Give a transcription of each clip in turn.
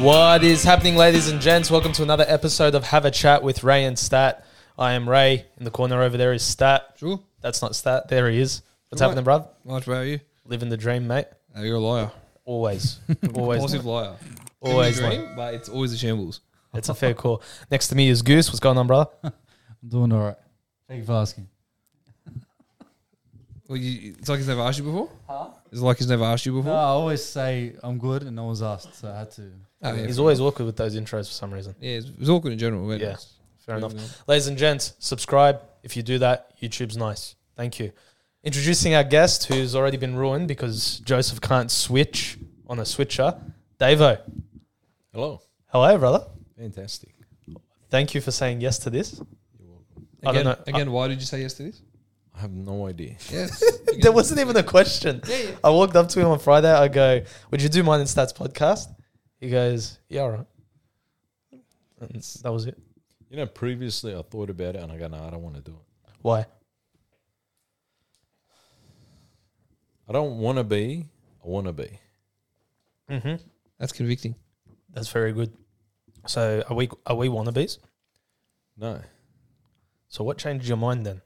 What is happening, ladies and gents? Welcome to another episode of Have a Chat with Ray and Stat. I am Ray. In the corner over there is Stat. Sure. That's not Stat. There he is. What's happening, bruv? Much about you? Living the dream, mate. Uh, you're a liar. Always. Always. Positive liar. Always. Dream, mate. but it's always a shambles. It's a fair call. Next to me is Goose. What's going on, brother? I'm doing all right. Thank you for asking. Well, you, it's like he's never asked you before. It's like he's never asked you before. No, before. I always say I'm good, and no one's asked, so I had to. Oh, yeah, He's fair always awkward with those intros for some reason. Yeah, it's, it's awkward in general. but Yeah, it's- Fair enough. Ladies and gents, subscribe. If you do that, YouTube's nice. Thank you. Introducing our guest who's already been ruined because Joseph can't switch on a switcher. Davo. Hello. Hello, brother. Fantastic. Thank you for saying yes to this. You're welcome. I don't Again, know. again, why did you say yes to this? I have no idea. Yes. There wasn't even a question. I walked up to him on Friday. I go, Would you do mine and stats podcast? He goes, Yeah, all right. And that was it. You know, previously I thought about it and I go, no, I don't want to do it. Why? I don't want to be, I want to be. Mm-hmm. That's convicting. That's very good. So are we are we wannabes? No, So what changed your mind then?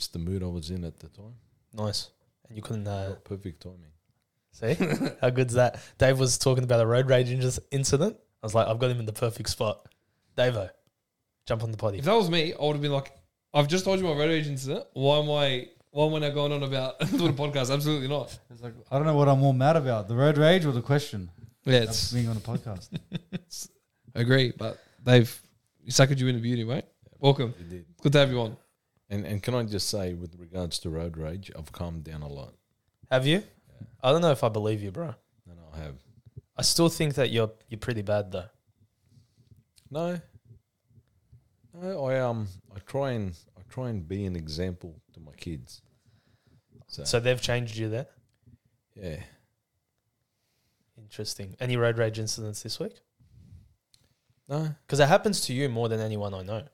Maybe just the mood I was in at the time. Nice. And you couldn't uh, Perfect timing. see? How good's that? Dave was talking about a road rage inj- incident. I was like, I've got him in the perfect spot. Davo, jump on the potty. If that was me, I would have been like, I've just told you my road rage incident. Why am I? Why am I now going on about doing a podcast? Absolutely not. It's like I don't know what I'm more mad about: the road rage or the question. Yeah, it's being on a podcast. agree, but they've suckered you into beauty, mate. Welcome. You did. Good to have you on. And, and can I just say, with regards to road rage, I've calmed down a lot. Have you? I don't know if I believe you, bro. No, no, I have. I still think that you're you're pretty bad though. No. No, I um I try and I try and be an example to my kids. So, So they've changed you there. yeah. Interesting. Any road rage incidents this week? No. Because it happens to you more than anyone I know.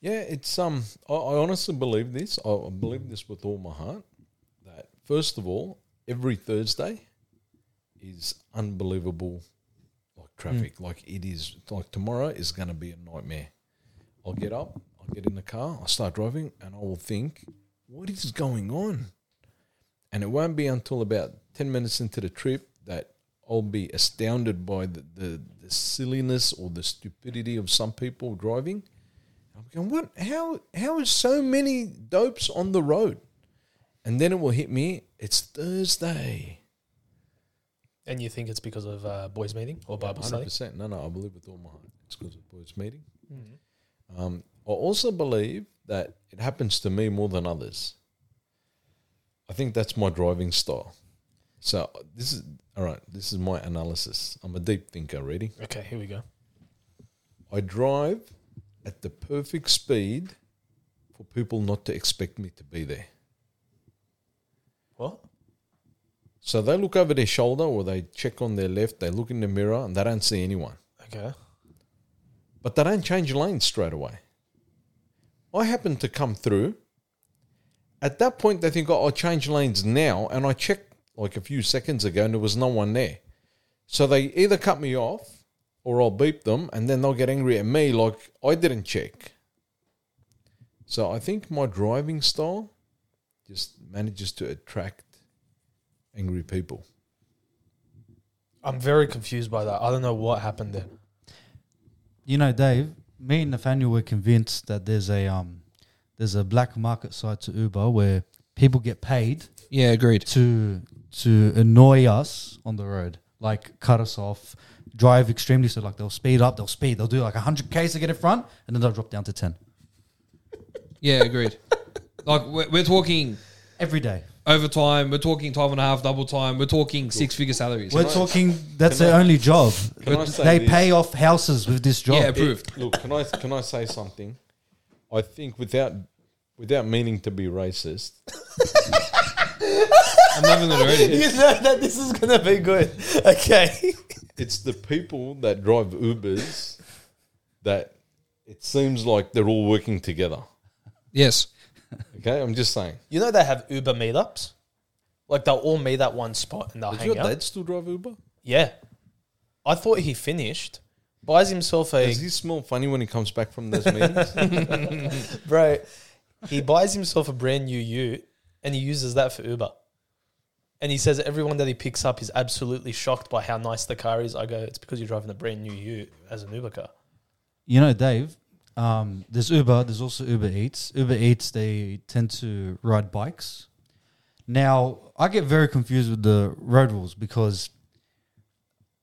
Yeah, it's um. I, I honestly believe this. I, I believe this with all my heart. That first of all, every Thursday is unbelievable, like traffic. Like it is. Like tomorrow is going to be a nightmare. I'll get up. I'll get in the car. I'll start driving, and I will think, "What is going on?" And it won't be until about ten minutes into the trip that I'll be astounded by the, the, the silliness or the stupidity of some people driving. I'm going, what? How? How is so many dopes on the road? And then it will hit me. It's Thursday. And you think it's because of uh, boys' meeting or Bible study? percent. No, no. I believe with all my heart. It's because of boys' meeting. Mm-hmm. Um, I also believe that it happens to me more than others. I think that's my driving style. So this is all right. This is my analysis. I'm a deep thinker. Ready? Okay, here we go. I drive at the perfect speed for people not to expect me to be there. What? So they look over their shoulder or they check on their left, they look in the mirror and they don't see anyone. Okay. But they don't change lanes straight away. I happen to come through. At that point, they think, oh, I'll change lanes now. And I checked like a few seconds ago and there was no one there. So they either cut me off or I'll beep them and then they'll get angry at me like I didn't check. So I think my driving style just manages to attract angry people. I'm very confused by that. I don't know what happened there. you know, Dave. Me and Nathaniel were convinced that there's a um, there's a black market side to Uber where people get paid Yeah, agreed. to to annoy us on the road, like cut us off, drive extremely slow. Like they'll speed up, they'll speed, they'll do like hundred k's to get in front, and then they'll drop down to ten Yeah, agreed. like we're, we're talking every day. overtime. We're talking time and a half, double time. We're talking six figure salaries. We're I- talking. That's can their I- only job. Can I say They this? pay off houses with this job. Yeah, approved. Look, can I can I say something? I think without without meaning to be racist, I'm loving it already. you know that this is gonna be good. Okay. it's the people that drive Ubers that it seems like they're all working together. Yes. Okay, I'm just saying. You know they have Uber meetups. Like they'll all meet at one spot and they'll Does hang your out. dad still drive Uber? Yeah. I thought he finished. Buys himself a Does he smell funny when he comes back from those meetings? bro. He buys himself a brand new Ute and he uses that for Uber. And he says everyone that he picks up is absolutely shocked by how nice the car is. I go, it's because you're driving a brand new Ute as an Uber car. You know, Dave, um, there's Uber, there's also Uber Eats. Uber Eats, they tend to ride bikes. Now, I get very confused with the road rules because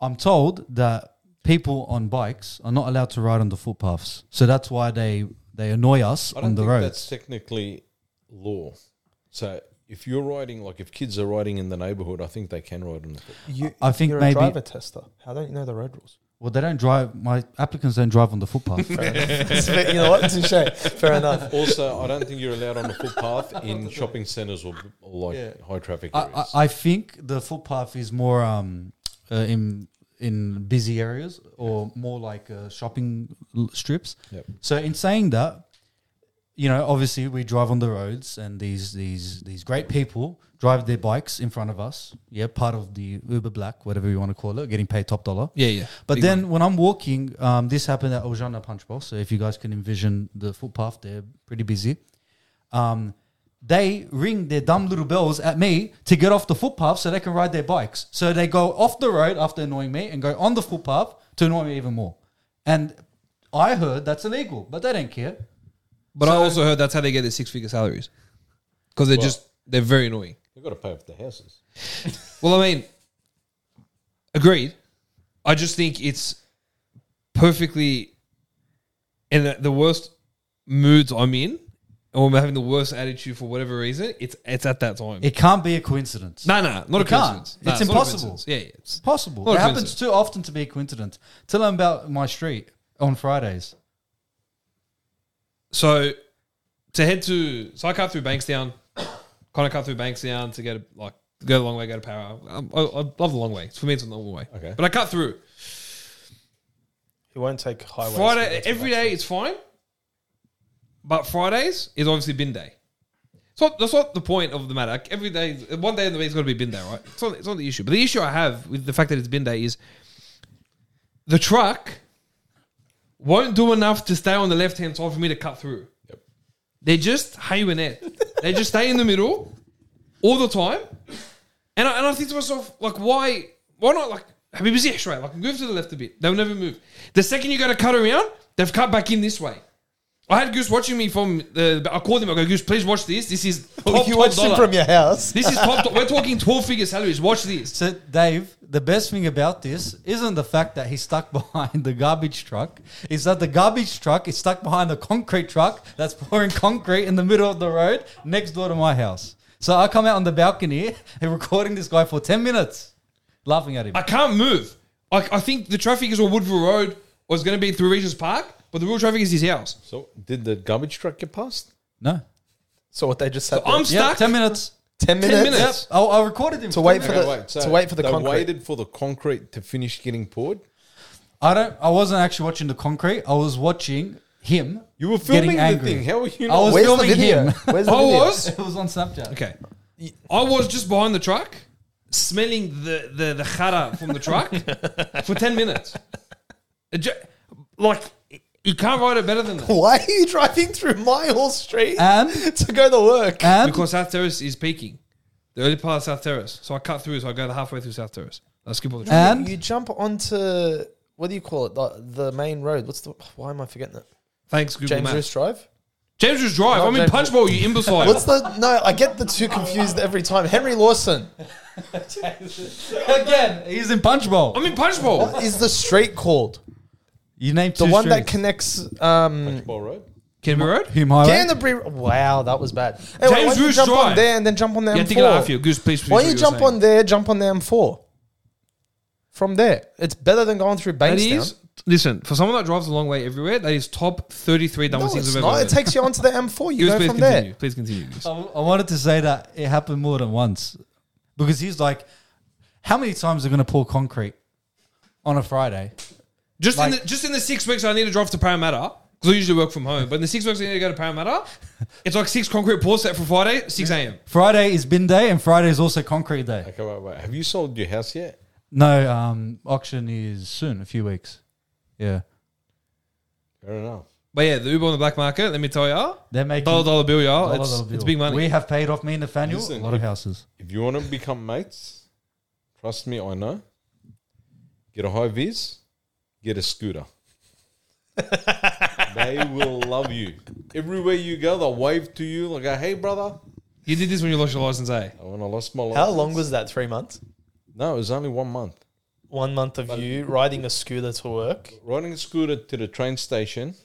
I'm told that people on bikes are not allowed to ride on the footpaths. So that's why they, they annoy us I on don't the think roads. that's technically law. So if you're riding, like if kids are riding in the neighborhood, I think they can ride on the foot. You, I think you're maybe- a driver tester. How don't you know the road rules? Well, they don't drive, my applicants don't drive on the footpath. Fair enough. you know what? Touche. Fair enough. Also, I don't think you're allowed on the footpath in shopping centres or, or like Yeah. high traffic I. I, I think the footpath is more um, uh, in in busy areas or more like uh, shopping l- strips. Yep. So in saying that, you know, obviously we drive on the roads, and these these these great people drive their bikes in front of us. Yeah, part of the Uber Black, whatever you want to call it, getting paid top dollar. Yeah, yeah. But Big then when I'm walking, um, this happened at Ojana Punchbowl. So if you guys can envision the footpath, they're pretty busy. Um, they ring their dumb little bells at me to get off the footpath so they can ride their bikes. So they go off the road after annoying me and go on the footpath to annoy me even more. And I heard that's illegal, but they don't care. But I also heard that's how they get their six figure salaries because they're Well- just they're very annoying. They've got to pay off the houses. Well, I mean, agreed. I just think it's perfectly in the- the worst moods I'm in, or I'm having the worst attitude for whatever reason. It's it's at that time. It can't be a coincidence. no, no, not a It can't. coincidence. No, It's not a impossible. coincidence. Yeah, yeah. It's, possible. It happens too often to be a coincidence. Tell them about my street on Fridays. So to head to so I cut through Bankstown, kind of cut through Bankstown to get a, like go the long way, go to Para. I, um, I, I love the long way. For me, it's a long way. Okay. but I cut through. He won't take highways. Friday, every day it's fine, but Fridays is obviously bin day. So that's not the point of the matter. Like, Every day, one day in the week's got to be bin day, right? It's not, it's not the issue. But the issue I have with the fact that it's bin day is the truck won't do enough to stay on the left hand side for me to cut through. Yep. They're just haywinette. they just stay in the middle all the time. And I, and I think to myself, like, why why not like Habibi Ziyech right? Like move to the left a bit. They'll never move. The second you go to cut around, they've cut back in this way. I had Goose watching me from the. I called him. I go, Goose, please watch this. This is top, you top watched him dollar. from your house. This is top. we're talking twelve figure salaries. Watch this. So, Dave, the best thing about this isn't the fact that he's stuck behind the garbage truck. Is that the garbage truck is stuck behind the concrete truck that's pouring concrete in the middle of the road next door to my house. So I come out on the balcony and recording this guy for ten minutes, laughing at him. I can't move. I, I think the traffic is on Woodville Road was going to be through Regent's Park, but the real traffic is his house. So did the garbage truck get past? no, So what they just said. So I'm yeah, stuck. ten minutes. ten minutes. 10 minutes. Yep, I, I recorded him To wait for 10 the- minutes. to wait for the they concrete. waited for the concrete to finish getting poured. I don't. I wasn't actually watching the concrete. I was watching him. You were filming the thing. How were you I not? was Where's the filming video? him. Where's the I video? was It was on Snapchat. okay. I was just behind the truck, smelling the the the khara from the truck for ten minutes. It ju- Like you can't ride it better than that Why are you driving through my whole street And to go to work? and because South Terrace is peaking. The early part of South Terrace, so I cut through, so I go the halfway through South Terrace. I skip all the traffic. and you jump onto what do you call it? The, the main road. What's the? Why am I forgetting it? Thanks, Google James Maps. Ruse Drive. James Ruse Drive. Not I'm in James- Punchbowl, you imbecile. What's the? No, I get the two confused every time. Henry Lawson. again, he's in Punchbowl. I'm in Punchbowl. What is the street called? You named The two one that streets. connects. Um, Ball Road. Canberra Road? Hume Highway. Canterbury. Wow, that was bad. Anyway, James why don't you Ruse jump on Drive. there and then jump on the Yeah, M4? take it off you. Goose, please. Why don't you jump on there, jp on the M4? From there, it's better than going through That Bankstown. is, listen, for someone that drives a long way everywhere, that is top 33 dumbest no, things it's I've not. ever It heard. takes you onto the M4. You Goose, go please from continue. there. Please continue. Goose. I, I wanted to say that it happened more than once because he's like, how many times are going to pour concrete on a Friday? Just in the just in the six weeks I need to drive to Parramatta because I usually work from home. But in the six weeks I need to go to Parramatta, it's like six concrete pours set for Friday, six a.m. Friday is bin day and Friday is also concrete day. Okay, wait, wait. Have you sold your house yet? No, um, auction is soon, a few weeks. Yeah, Fair enough. But yeah, the Uber on the black market. Let me tell you, they're making dollar dollar bill, y'all. dollar It's, dollar bill. it's big money. We have paid off me and Nathaniel Listen, a lot of houses. If you want to become mates, trust me, I know. Get a high vis, get a scooter. they will love you. Everywhere you go, they'll wave to you like, hey, brother. you did this when you lost your license, eh? When I lost my license. How long was that? Three months. No, it was only one month. One month of you riding a scooter to work. Riding a scooter to the train station,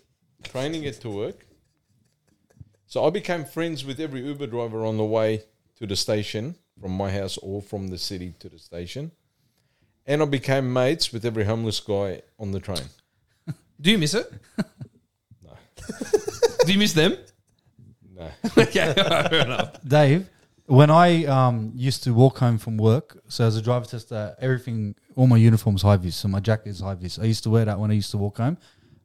training it to work. So I became friends with every Uber driver on the way to the station from my house or from the city to the station. And I became mates with every homeless guy on the train. Do you miss it? No. Do you miss them? No. okay, fair enough. Dave, when I um, used to walk home from work, so as a driver tester, everything, all my uniforms high vis, so my jacket is high vis. I used to wear that when I used to walk home.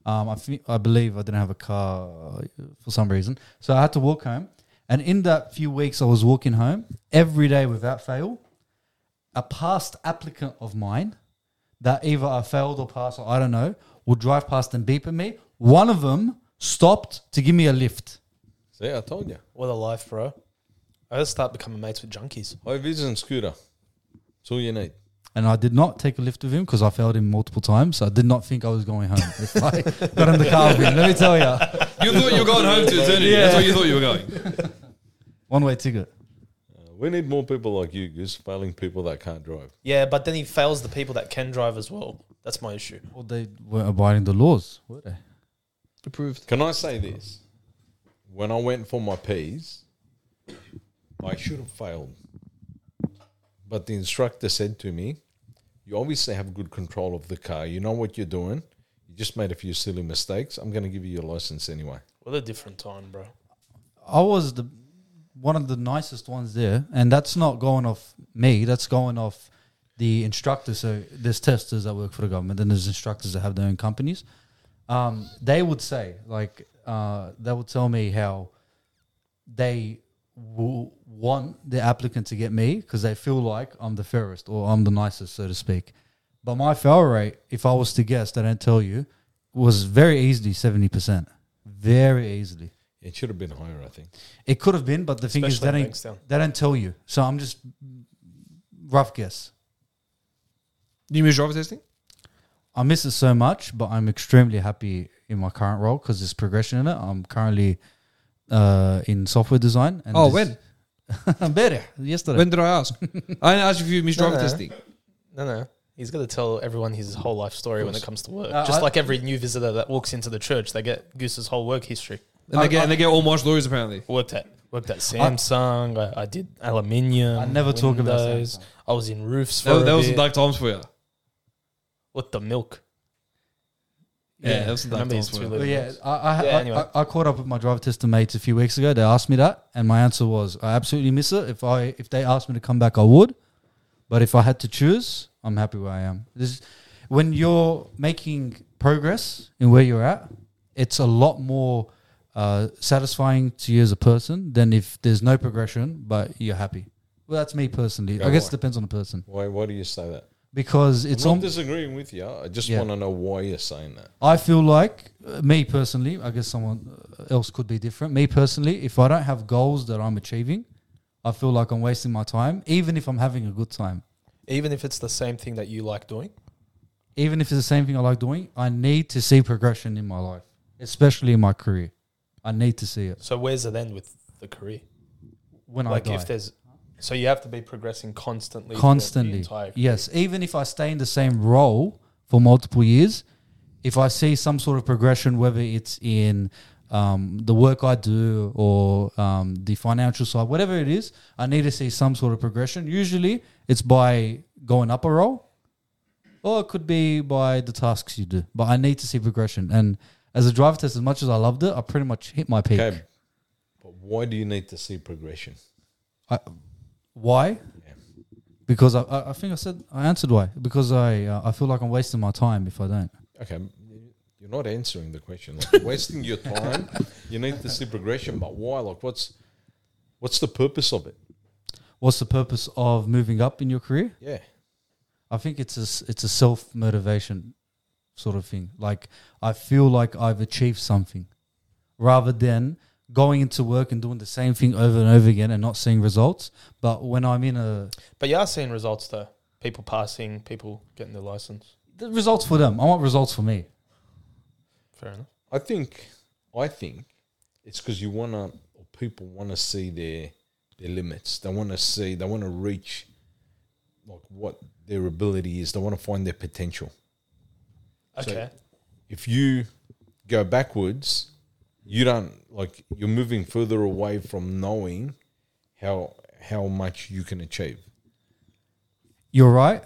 Um, I, thi- I believe I didn't have a car uh, for some reason, so I had to walk home. And in that few weeks I was walking home, every day without fail, a past applicant of mine that either I failed or passed, or I don't know, would drive past and beep at me. One of them stopped to give me a lift. See, I told you. What a life, bro. I gotta start becoming mates with junkies. High vis and scooter. That's all you need. and I did not take a lift with him because I failed him multiple times. So I did not think I was going home if I got in the car with him. Let me tell you, You thought you were going home to eternity. That's where you thought you were going. one way ticket. We need more people like you, Goose, failing people that can't drive. Yeah, but then he fails the people that can drive as well. That's my issue. Well, they weren't abiding the laws, were they? Approved. Can I say this? When I went for my P's, I should have failed. But the instructor said to me, You obviously have good control of the car. You know what you're doing. You just made a few silly mistakes. I'm going to give you your license anyway. What a different time, bro. I was the one of the nicest ones there, and that's not going off me. That's going off the instructors. So there's testers that work for the government, and there's instructors that have their own companies. Um, they would say, like, uh, they would tell me how they will want the applicant to get me because they feel like I'm the fairest or I'm the nicest, so to speak. But my fail rate, if I was to guess, they don't tell you, was very easily seventy percent, very easily. It should have been higher, I think. It could have been, but the thing is, Especially they don't, Bankstown. they don't tell you. So I'm just rough guess. Do you miss driver testing? I miss it so much, but I'm extremely happy in my current role because there's progression in it. I'm currently uh, in software design. And Oh, this- when? Better yesterday. When did I ask? I didn't ask if you miss driver No, no. testing. No, no. He's got to tell everyone his whole life story when it comes to work. Uh, Just I- like every new visitor that walks into the church, they get Goose's whole work history. And they I- get I- and they get all my stories apparently. Worked at worked at Samsung. I, I did aluminium. I never talk about windows. Samsung. I was in roofs for That, a that was some bit. dark times for you. with the milk. Yeah, Yeah. that was some dark Remember times his for two you. But yeah, I, I, Yeah, I, anyway. I, I caught up with my driver tester mates a few weeks ago. They asked me that, and my answer was, I absolutely miss it. If I if they asked me to come back, I would. But if I had to choose, I'm happy where I am. This, when you're making progress in where you're at, it's a lot more uh, satisfying to you as a person than if there's no progression but you're happy. Well, that's me personally. Yeah, I guess why? it depends on the person Why, why do you say that? because it's I'm not on. disagreeing with you. I just Yeah. want to know why you're saying that. I feel like uh, me personally, I guess someone uh, else could be different. Me personally, if I don't have goals that I'm achieving, I feel like I'm wasting my time, even if I'm having a good time. Even if it's the same thing that you like doing. Even if it's the same thing I like doing, I need to see progression in my life, especially in my career. I need to see it So where's it end with the career? when like I die. if there's, so you have to be progressing constantly. Constantly, yes. Even if I stay in the same role for multiple years, if I see some sort of progression, whether it's in um, the work I do or um, the financial side, whatever it is, I need to see some sort of progression. Usually, it's by going up a role, or it could be by the tasks you do. But I need to see progression. And as a driver test, as much as I loved it, I pretty much hit my peak. Okay. But why do you need to see progression? I, why? Yeah. Because I, I I think I said I answered why. Because I uh, I feel like I'm wasting my time if I don't. Okay, you're not answering the question. Like wasting your time. You need to see progression, but why? Like, what's what's the purpose of it? What's the purpose of moving up in your career? Yeah, I think it's a it's a self motivation sort of thing. Like I feel like I've achieved something, rather than going into work and doing the same thing over and over again and not seeing results. But when I'm in a But you are seeing results though. People passing, people getting their license. the results for them, I want results for me. Fair enough. I think, I think it's because you want to, or people want to see their their limits. They want to see, they want to reach, like what their ability is. They want to find their potential. So- Okay. If you go backwards, you don't like you're moving further away from knowing how how much you can achieve. You're right.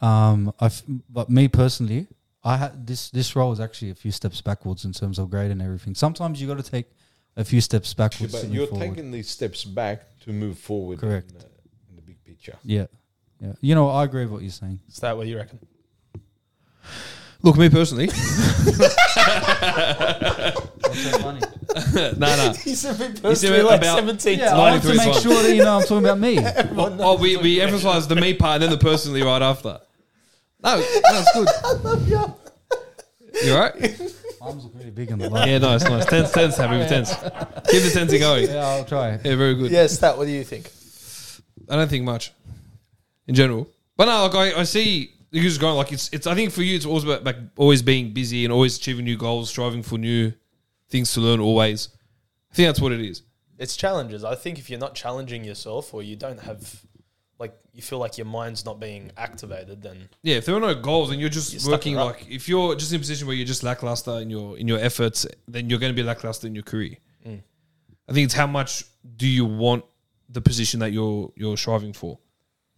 Um, I but me personally, I had this this role is actually a few steps backwards in terms of grade and everything. Sometimes you got to take a few steps backwards. to but you're forward. taking these steps back to move forward. Correct. In the, in the big picture. Yeah, yeah. You know, I agree with what you're saying. Is that what you reckon? Look, me personally, That's so funny. no, no. He said me personally said like about- 17 yeah, I want to 93 make fine. sure that you know I'm talking about me. Oh, we, we emphasize the me part and then the personally right after. No, that's good. I love you You right? Arms are pretty big on the line. Yeah, nice, nice. Tense, tense, happy with tense. Keep the tensing going. Yeah, I'll try. Yeah, very good. Yes, that. What do you think? I don't think much in general. But no, like I, I see you're just going like it's it's I think for you it's always about like always being busy and always achieving new goals, striving for new things to learn always. I think that's what it is. It's challenges. I think if you're not challenging yourself or you don't have, like, you feel like your mind's not being activated, then Yeah, if there are no goals and you're just You're working in a rut. like if you're just in a position where you're just lackluster in your in your efforts, then you're going to be lackluster in your career. Mm. I think it's how much do you want the position that you're you're striving for,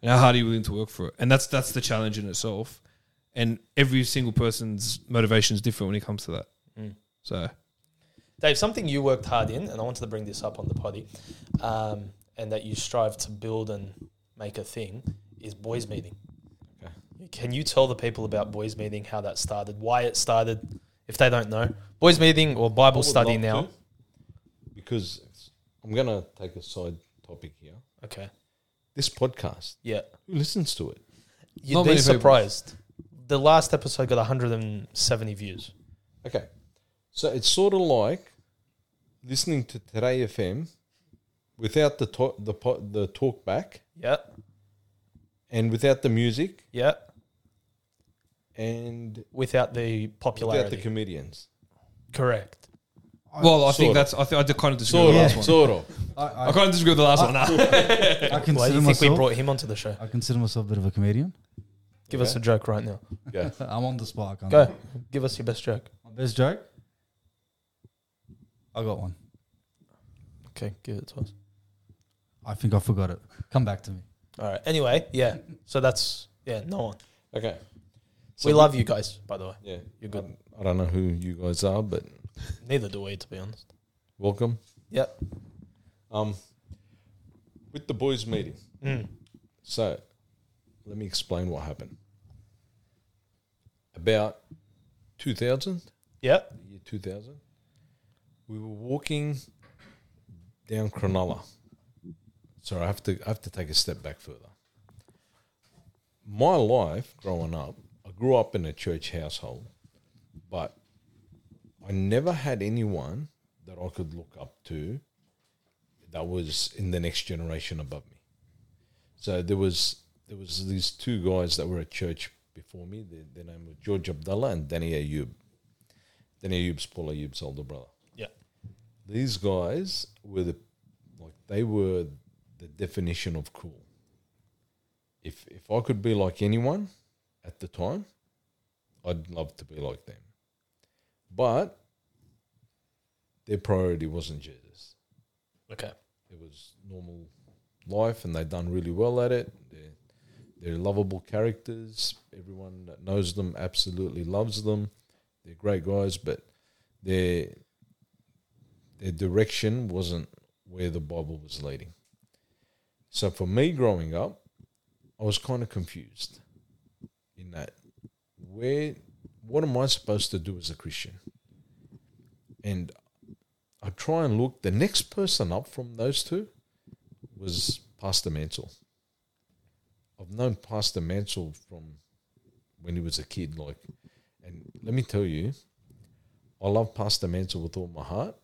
and how hard are you willing to work for it, and that's that's the challenge in itself. And every single person's motivation is different when it comes to that. Mm. So Dave, something you worked hard in, and I wanted to bring this up on the potty, um, and that you strive to build and make a thing is boys meeting. Okay. Can you tell the people about boys meeting, how that started, why it started, if they don't know? Boys meeting or Bible study now? to, because I'm gonna take a side topic here. Okay. This podcast, Yeah. who listens to it? You'd Not be many people. surprised. The last episode got 170 views. Okay, so it's sort of like listening to Today FM without the talk, the po- the talk back Yeah. and without the music Yeah. and Without the popularity. without the comedians. Correct. Well, I Sort think of. that's I think I kind of disagree Sort with the of, last one. sort of. I, I I, kind of disagree with the last one. Nah. I Why consider do you think we brought him onto the show? I consider myself a bit of a comedian. Give us a joke right now. Yeah. I'm on the spot. I Go. Give us your best joke. My best joke. I got one. Okay, give it to us. I think I forgot it. Come back to me. All right. Anyway, yeah. So that's yeah. No one. Okay. we love you guys, by the way. Yeah, You're good. Um, I don't know who you guys are, but Neither do we, to be honest. welcome. Yep. Um, with the boys' meeting. Mm. So, let me explain what happened. About 2000, Yep. the year 2000, we were walking down Cronulla. Sorry, I have to I have to take a step back further. My life growing up, I grew up in a church household, but I never had anyone that I could look up to that was in the next generation above me. So there was there was these two guys that were at church before me. Their, their name was George Abdullah and Danny Ayub. Danny Ayub's Paul Ayub's older brother. Yeah. These guys were the like they were the definition of cool. If if I could be like anyone at the time, I'd love to be like them. But their priority wasn't Jesus. Okay. It was normal life, and they've done really well at it. They're, they're lovable characters. Everyone that knows them absolutely loves them. They're great guys, but their their direction wasn't where the Bible was leading. So for me, growing up, I was kind of confused in that where what am I supposed to do as a Christian? And I try and look. The next person up from those two was Pastor Mansell. I've known Pastor Mansell from when he was a kid. Like, and let me tell you, I love Pastor Mansell with all my heart.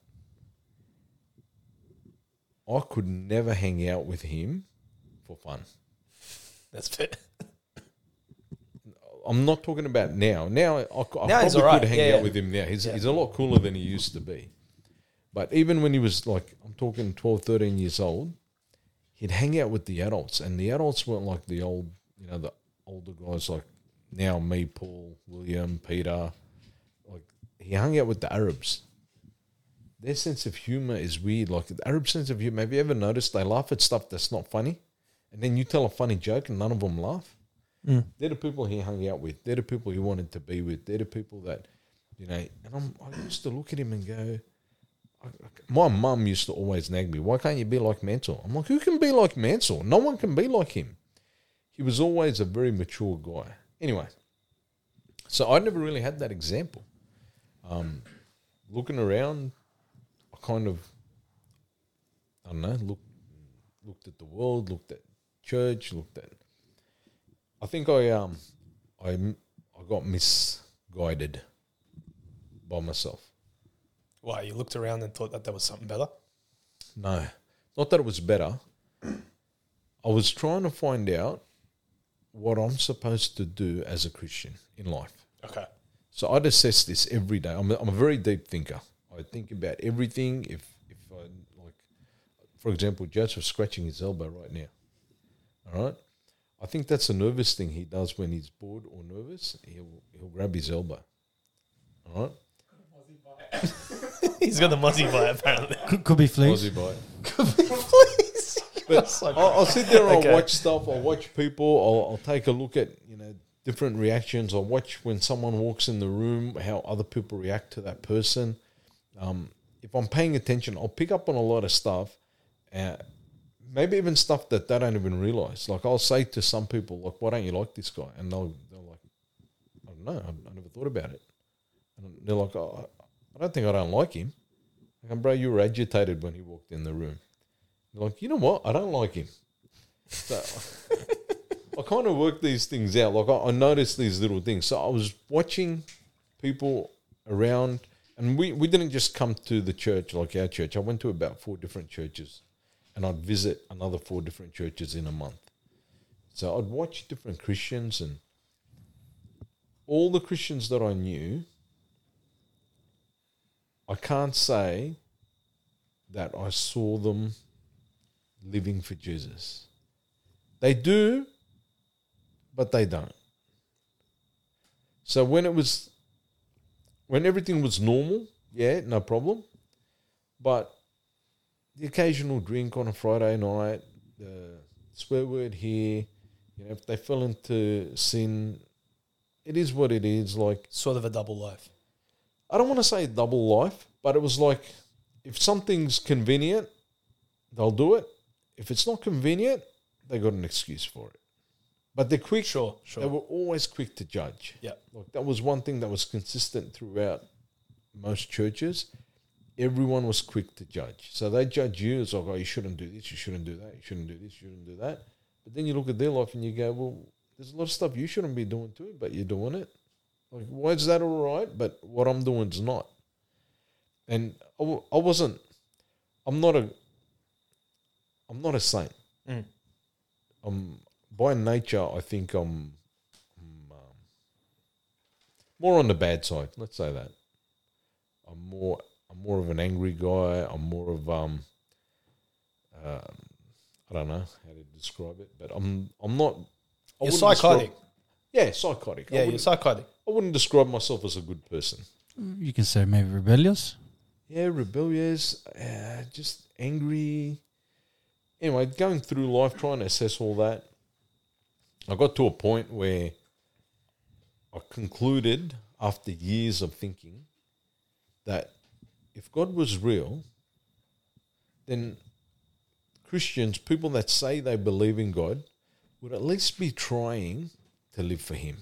I could never hang out with him for fun. That's fair. I'm not talking about now. Now I, I Now probably he's alright. could hang Yeah, out yeah. with him now. He's, Yeah. he's a lot cooler than he used to be. But even when he was like, I'm talking 12, 13 years old, he'd hang out with the adults. And the adults weren't like the old, you know, the older guys like now me, Paul, William, Peter. Like he hung out with the Arabs. Their sense of humor is weird. Like the Arab sense of humor. Have you ever noticed they laugh at stuff that's not funny? And then you tell a funny joke and none of them laugh? They're the people he hung out with. They're the people he wanted to be with. They're the people that, you know. And I'm, I used to look at him and go, I, I- my mum used to always nag me, why can't you be like Mansell? I'm like, who can be like Mansell? No one can be like him. He was always a very mature guy. Anyway, so I never really had that example. Um, looking around, I kind of, I don't know, looked, looked at the world, looked at church, looked at I think I um I I got misguided by myself. Why you looked around and thought that there was something better? No, not that it was better. I was trying to find out what I'm supposed to do as a Christian in life. Okay. So I'd assess this every day. I'm a, I'm a very deep thinker. I think about everything. If if I like, for example, Joseph's scratching his elbow right now. All right, I think that's a nervous thing he does when he's bored or nervous. He'll he'll grab his elbow. All right, He's got the muzzy bite apparently. Could, could be fleas. Aussie bite. Please. But I'll, I'll sit there and I'll watch stuff. I'll watch people. I'll, I'll take a look at you know different reactions. I'll watch when someone walks in the room, how other people react to that person. Um, if I'm paying attention, I'll pick up on a lot of stuff. Uh, maybe even stuff that they don't even realize. Like I'll say to some people, like, "Why don't you like this guy?" And they'll they're like, "I don't know. I, I never thought about it." And they're like, oh, "I don't think I don't like him." Like, bro, you were agitated when he walked in the room. You're like, you know what? I don't like him. So I kind of work these things out. Like I, I noticed these little things. So I was watching people around, and we, we didn't just come to the church like our church. I went to about four different churches, and I'd visit another four different churches in a month. So I'd watch different Christians, and all the Christians that I knew, I can't say that I saw them living for Jesus. They do, but they don't. So when it was, when everything was normal, yeah, no problem. But the occasional drink on a Friday night, the swear word here, you know, if they fell into sin, it is what it is. Like, Sort of a double life. I don't want to say double life, but it was like if something's convenient, they'll do it. If it's not convenient, they got an excuse for it. But they're quick. Sure, sure. They were always quick to judge. Yeah. Like that was one thing that was consistent throughout most churches. Everyone was quick to judge. So they judge you as like, oh, you shouldn't do this, you shouldn't do that, you shouldn't do this, you shouldn't do that. But then you look at their life and you go, well, there's a lot of stuff you shouldn't be doing too, but you're doing it. Like, why is that all right? But what I'm doing is not. And I, w- I wasn't. I'm not a. I'm not a saint. Mm. I'm by nature. I think I'm, I'm um, more on the bad side. Let's say that. I'm more. I'm more of an angry guy. I'm more of um. um I don't know how to describe it, but I'm. I'm not. I You're wouldn't psychotic. describe- yeah, psychotic. Yeah, you're psychotic. I wouldn't describe myself as a good person. You can say maybe rebellious. Yeah, rebellious, uh, just angry. Anyway, going through life, trying to assess all that, I got to a point where I concluded after years of thinking that if God was real, then Christians, people that say they believe in God, would at least be trying to live for Him.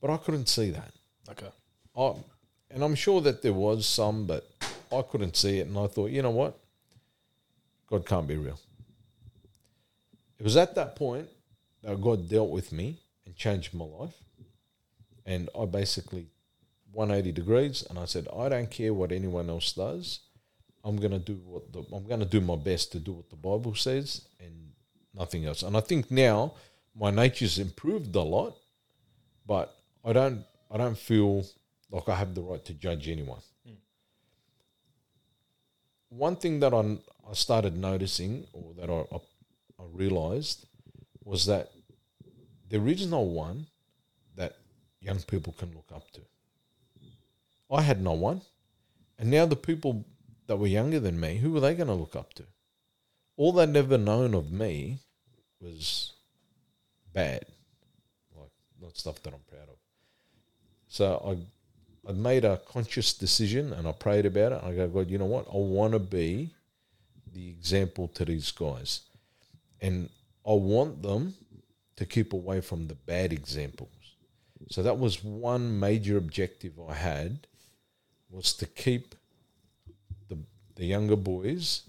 But I couldn't see that. Okay. I, and I'm sure that there was some, but I couldn't see it. And I thought, you know what? God can't be real. It was at that point that God dealt with me and changed my life. And I basically 180 degrees, and I said, I don't care what anyone else does. I'm gonna do what the, I'm gonna do my best to do what the Bible says and nothing else. And I think now my nature's improved a lot, but I don't I don't feel like I have the right to judge anyone. Hmm. One thing that I, I started noticing, or that I, I, I realized, was that there is no one that young people can look up to. I had no one. And now the people that were younger than me, who were they going to look up to? All they'd ever known of me was bad, like not stuff that I'm proud of. So I, I made a conscious decision and I prayed about it. I go, God, you know what? I want to be the example to these guys, and I want them to keep away from the bad examples. So that was one major objective I had was to keep the the younger boys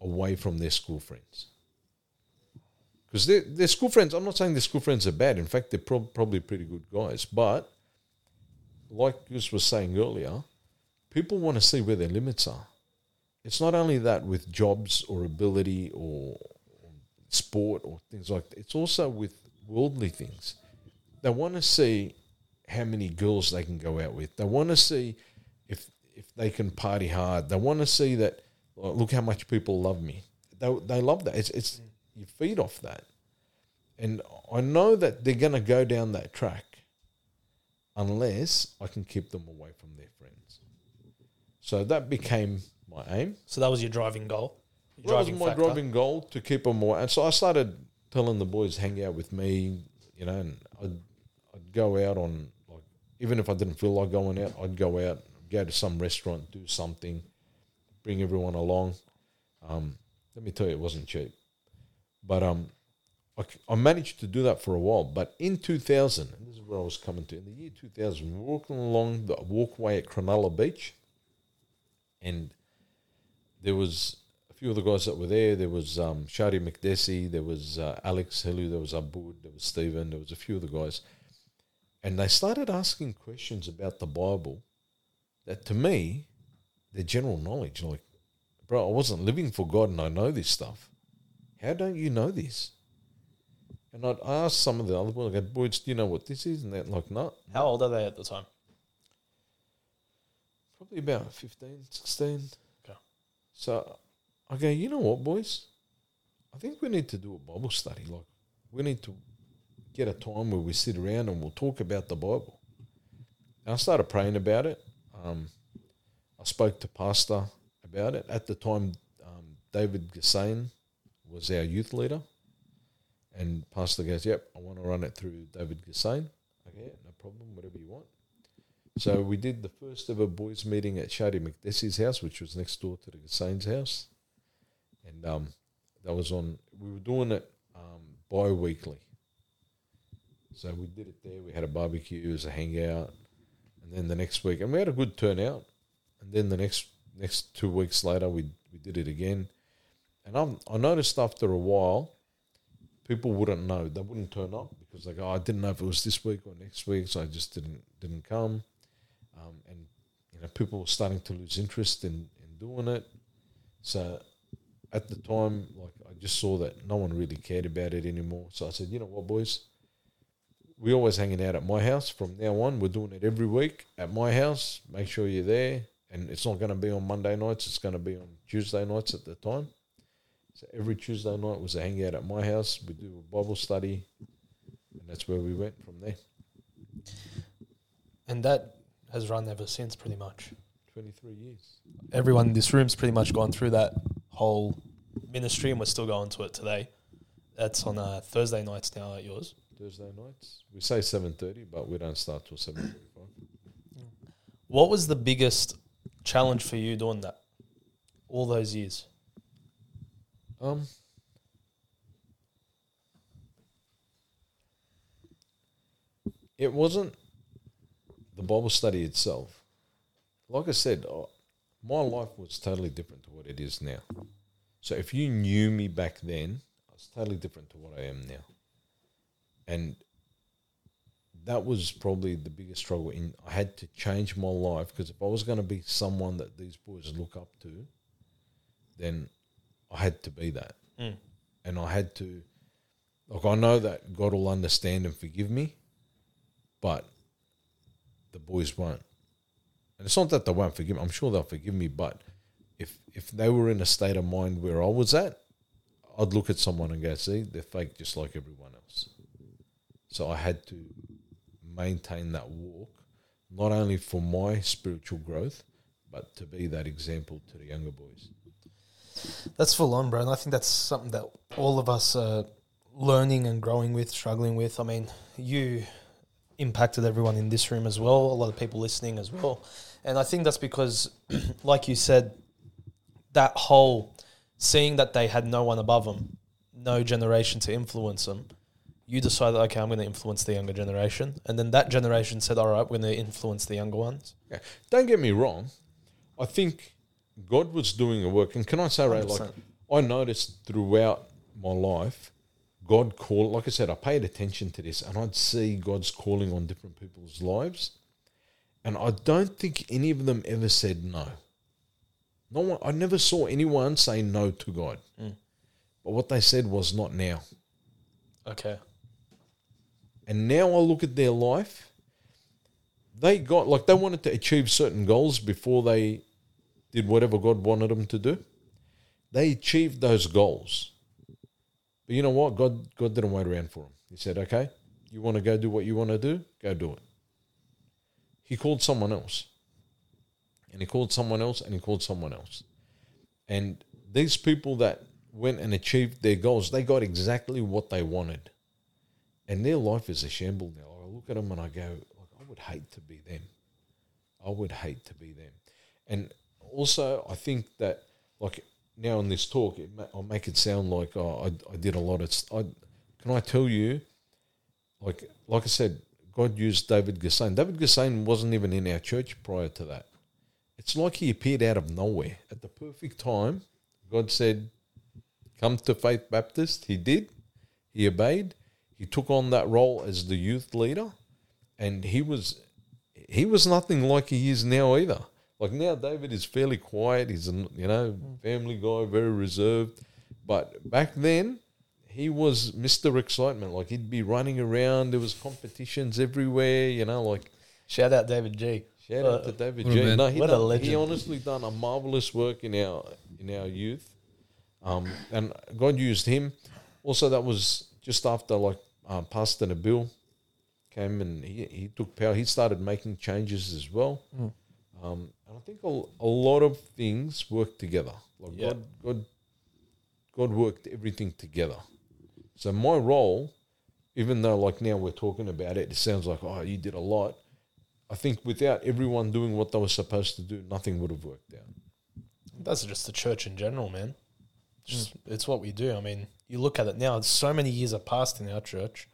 away from their school friends. Because their their school friends, I'm not saying their school friends are bad. In fact, they're prob- probably pretty good guys. But like Gus was saying earlier, people want to see where their limits are. It's not only that with jobs or ability or, or sport or things like that. It's also with worldly things. They want to see how many girls they can go out with. They want to see if they can party hard. They want to see that. "Oh, Look how much people love me. They they love that. It's it's mm. you feed off that, and I know that they're going to go down that track unless I can keep them away from their friends. So that became my aim. So that was your driving goal. Your That was driving my factor. driving goal to keep them away. And so I started telling the boys hang out with me, you know, and I'd, I'd go out on like even if I didn't feel like going out, I'd go out, go to some restaurant, do something, bring everyone along. Um, let me tell you, it wasn't cheap, but um, I, I managed to do that for a while. But in 2000, and this is where I was coming to, in the year 2000, we were walking along the walkway at Cronulla Beach, and there was a few of the guys that were there. There was um, Shadi McDessie, there was uh, Alex Hillu, there was Abud, there was Stephen, there was a few of the guys. And they started asking questions about the Bible that to me, they're general knowledge. Like, bro, I wasn't living for God and I know this stuff. How don't you know this? And I'd ask some of the other boys, I go, boys, do you know what this is? And they're like, no. How old are they at the time? Probably about 15, 16. Okay. So I go, you know what, boys? I think we need to do a Bible study. Like, we need to get a time where we sit around and we'll talk about the Bible. And I started praying about it. Um, I spoke to Pastor about it. At the time, um, David Gassain was our youth leader. And Pastor goes, Yep, I want to run it through David Gassain. Okay, no problem, whatever you want. So we did the first ever boys' meeting at Shadi McDessie's house, which was next door to the Gassain's house. And um, that was on, we were doing it um, bi weekly. So we did it there. We had a barbecue, was a hangout. Then the next week, and we had a good turnout. And then the next next two weeks later, we we did it again. And I'm, I noticed after a while, people wouldn't know. They wouldn't turn up because they go, "Oh, I didn't know if it was this week or next week, so I just didn't didn't come. Um, and you know, people were starting to lose interest in, in doing it. So at the time, like I just saw that no one really cared about it anymore. So I said, you know what, boys, we always hanging out at my house from now on. We're doing it every week at my house. Make sure you're there, and it's not going to be on Monday nights. It's going to be on Tuesday nights at the time. So every Tuesday night was a hangout at my house. We do a Bible study, and that's where we went from there. And that has run ever since, pretty much. Twenty three years. Everyone in this room's pretty much gone through that whole ministry, and we're still going to it today. That's on uh, Thursday nights now at yours. Thursday nights. We say seven thirty, but we don't start till seven thirty-five. What was the biggest challenge for you doing that all those years? Um, it wasn't the Bible study itself. Like I said, uh, my life was totally different to what it is now. So if you knew me back then, I was totally different to what I am now. And that was probably the biggest struggle. In I had to change my life because if I was going to be someone that these boys look up to, then I had to be that, Mm. and I had to. Like I know that God will understand and forgive me, but the boys won't. And it's not that they won't forgive me. I'm sure they'll forgive me, but if if they were in a state of mind where I was at, I'd look at someone and go, "See, they're fake, just like everyone else." So I had to maintain that walk, not only for my spiritual growth, but to be that example to the younger boys. That's full on, bro. And I think that's something that all of us are learning and growing with, struggling with. I mean, you impacted everyone in this room as well, a lot of people listening as well. And I think that's because, like you said, that whole seeing that they had no one above them, no generation to influence them, you decided, okay, I'm going to influence the younger generation. And then that generation said, all right, we're going to influence the younger ones. Yeah. Don't get me wrong. I think God was doing a work. And can I say, Ray, like, 100%. I noticed throughout my life, God called, like I said, I paid attention to this and I'd see God's calling on different people's lives. And I don't think any of them ever said no. No one, I never saw anyone say no to God. Mm. But what they said was not now. Okay. And now I look at their life, they got like they wanted to achieve certain goals before they did whatever God wanted them to do. They achieved those goals. But you know what? God God didn't wait around for them. He said, Okay, you want to go do what you want to do? Go do it. He called someone else. And he called someone else and he called someone else. And these people that went and achieved their goals, they got exactly what they wanted and their life is a shamble now. I look at them and I go, like, I would hate to be them. I would hate to be them. And also, I think that, like, now in this talk, it ma- I'll make it sound like oh, I, I did a lot of. St- I, can I tell you, like, like I said, God used David Gassain. David Gassain wasn't even in our church prior to that. It's like he appeared out of nowhere at the perfect time. God said, "Come to Faith Baptist." He did. He obeyed he took on that role as the youth leader and he was he was nothing like he is now either like now david is fairly quiet he's a you know family guy very reserved but back then he was mr excitement like he'd be running around there was competitions everywhere you know like Shout out David G. shout Uh, out to david what a J. man. no he, What a done, he honestly done a marvelous work in our in our youth um, and god used him also that was just after like uh, Pastor Nabil came and he, he took power. He started making changes as well. Mm. Um, and I think a, a lot of things worked together. Like Yeah. God, God, God worked everything together. So my role, even though like now we're talking about it, it sounds like oh you did a lot. I think without everyone doing what they were supposed to do, nothing would have worked out. That's just the church in general, man. Just it's what we do. I mean, you look at it now. So many years have passed in our church,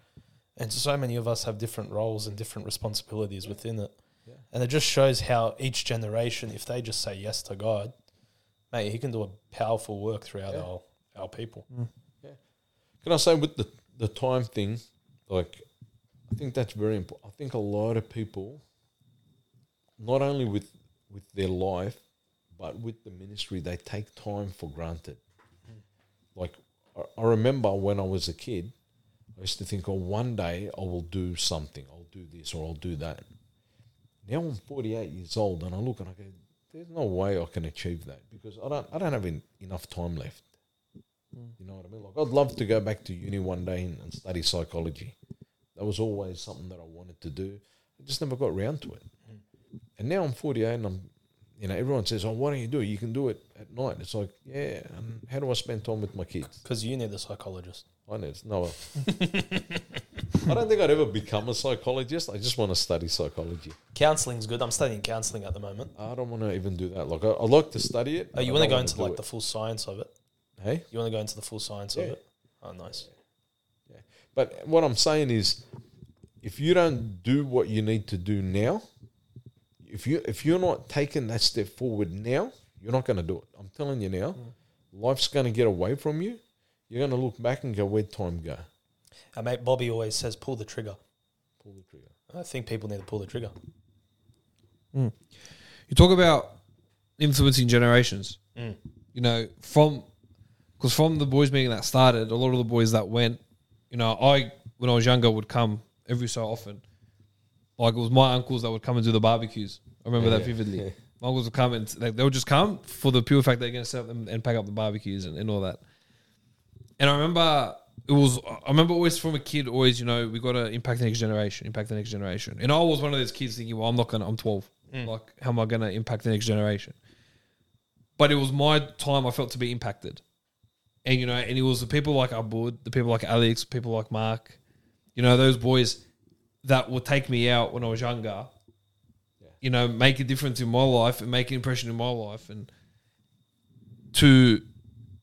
and so many of us have different roles and different responsibilities within it. Yeah. And it just shows how each generation, if they just say yes to God, mate, He can do a powerful work throughout Yeah. our our people. Mm. Can I say with the the time thing, like I think that's very important. I think a lot of people, not only with with their life, but with the ministry, they take time for granted. Mm. Like I, remember when I was a kid, I used to think, "Oh, one day I will do something. I'll do this or I'll do that." Now I'm 48 years old, and I look and I go, "There's no way I can achieve that because I don't. I don't have en- enough time left." Mm. You know what I mean? Like I'd love to go back to uni one day and, and study psychology. That was always something that I wanted to do. I just never got round to it. Mm. And now I'm 48 and I'm, you know, everyone says, "Oh, why don't you do it? You can do it at night." It's like, yeah. And how do I spend time with my kids? Because you need a psychologist. I need no. I don't think I'd ever become a psychologist. I just want to study psychology. Counseling's good. I'm studying counselling at the moment. I don't want to even do that. Like I, I like to study it. Oh, you want to go into like the full science of it? hey? You want to go into the full science of it? Oh, nice. Yeah. But what I'm saying is, if you don't do what you need to do now, if you if you're not taking that step forward now, you're not going to do it. I'm telling you now, mm. life's going to get away from you. You're going to look back and go, "Where'd time go?" Our mate Bobby always says, "Pull the trigger." Pull the trigger. I think people need to pull the trigger. Mm. You talk about influencing generations. Mm. You know, from because from the boys meeting that started, a lot of the boys that went, you know, I when I was younger would come every so often. Like it was my uncles that would come and do the barbecues. I remember that vividly. Yeah. My uncles would come and like, they would just come for the pure fact they're going to set up them and pack up the barbecues and, and all that. And I remember it was. I remember always from a kid, always you know we got to impact the next generation, impact the next generation. And I was one of those kids thinking, well, I'm not gonna. I'm 12. Mm. Like, how am I gonna impact the next generation? But it was my time. I felt to be impacted, and you know, and it was the people like Abud, the people like Alex, people like Mark, you know, those boys that would take me out when I was younger. You know, make a difference in my life and make an impression in my life, and to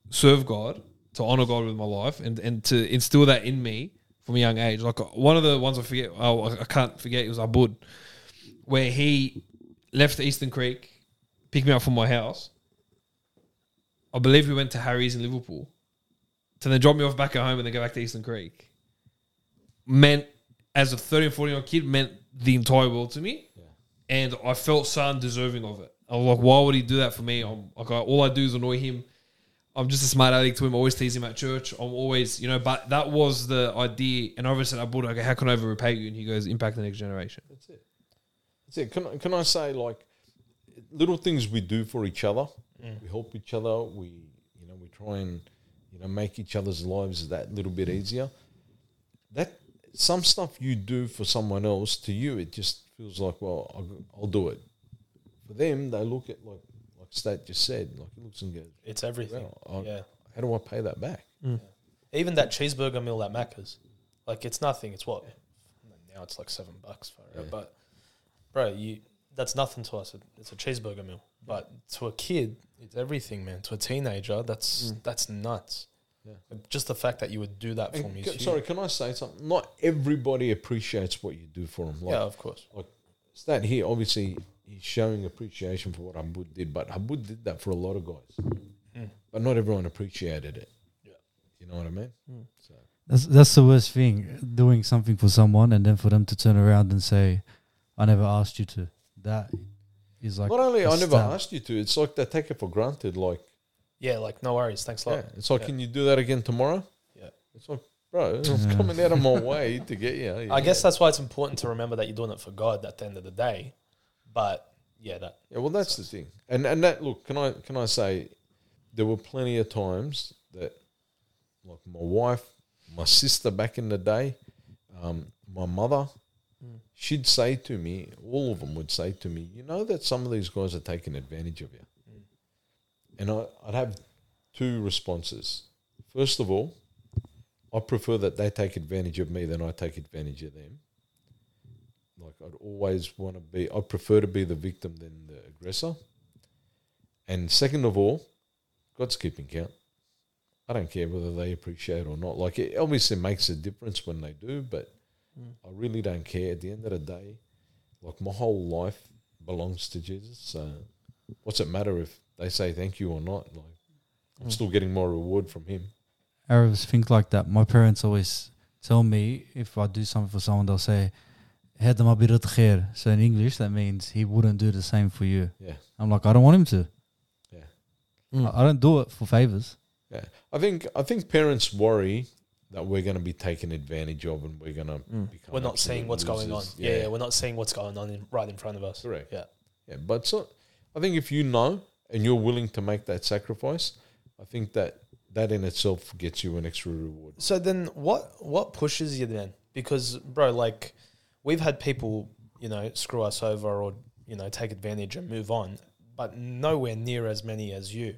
serve God, to honor God with my life, and and to instill that in me from a young age. Like uh, one of the ones I forget, oh, I can't forget, it was Abud, where he left Eastern Creek, picked me up from my house. I believe we went to Harry's in Liverpool, to then drop me off back at home and then go back to Eastern Creek. Meant as a 13, 14 year old kid meant the entire world to me, and I felt so undeserving of it. I was like, why would he do that for me? I'm like, all I do is annoy him. I'm just a smart addict to him. I always tease him at church. I'm always, you know, but that was the idea. And said, I bought, okay, how can I ever repay you? And he goes, impact the next generation. That's it. That's it. Can, I- can I say, like, little things we do for each other? Mm. We help each other. We, you know, we try and, you know, make each other's lives that little bit easier. That some stuff you do for someone else, to you, it just feels like, well, I'll, I'll do it. For them, they look at like, like Stat just said, like it looks and goes, It's everything. I, yeah. how do I pay that back? Mm. Even that cheeseburger meal at Macca's, like it's nothing. It's what now it's like seven bucks for it. Yeah. But bro, you that's nothing to us. It's a cheeseburger meal. But to a kid, it's everything, man. To a teenager, that's mm. that's nuts. Yeah. Just the fact that you would do that for me. ca- is huge. sorry, can I say something? Not everybody appreciates what you do for them. Like, yeah, of course. Stat here, obviously, he's showing appreciation for what Habud did, but Habud did that for a lot of guys. Mm. But not everyone appreciated it. Yeah. You know what I mean? So, That's that's the worst thing. Doing something for someone and then for them to turn around and say, "I never asked you to." That is like not only I never stab. asked you to, it's like they take it for granted. Like, Yeah, like no worries. Thanks a lot. yeah, it's like, Yeah. can you do that again tomorrow? Yeah. It's like, bro, I'm coming out of my way to get you. I guess that's why it's important to remember that you're doing it for God at the end of the day. But yeah, that Yeah, well, that's the thing, and and that look, can I can I say, there were plenty of times that, like my wife, my sister back in the day, um, my mother, she'd say to me, all of them would say to me, you know that some of these guys are taking advantage of you, and I, I'd have two responses. First of all, I prefer that they take advantage of me than I take advantage of them. Like I'd always want to be. I prefer to be the victim than the aggressor. And second of all, God's keeping count. I don't care whether they appreciate it or not. Like it obviously makes a difference when they do, but I really don't care. At the end of the day, like my whole life belongs to Jesus. So what's it matter if they say thank you or not? Like I'm still getting my reward from Him. Arabs think like that. My parents always tell me if I do something for someone, they'll say, "Had them bit khair." So in English, that means he wouldn't do the same for you. Yeah, I'm like, I don't want him to. yeah. Mm. I, I don't do it for favors. Yeah, I think I think parents worry that we're going to be taken advantage of and we're going to become. we're not seeing absolute what's going on. losers. Yeah, yeah, we're not seeing what's going on in, right in front of us. Correct. Yeah. yeah. But so, I think if you know and you're willing to make that sacrifice, I think that that in itself gets you an extra reward. So then, what what pushes you then? Because, bro, like we've had people, you know, screw us over or you know take advantage and move on, but nowhere near as many as you.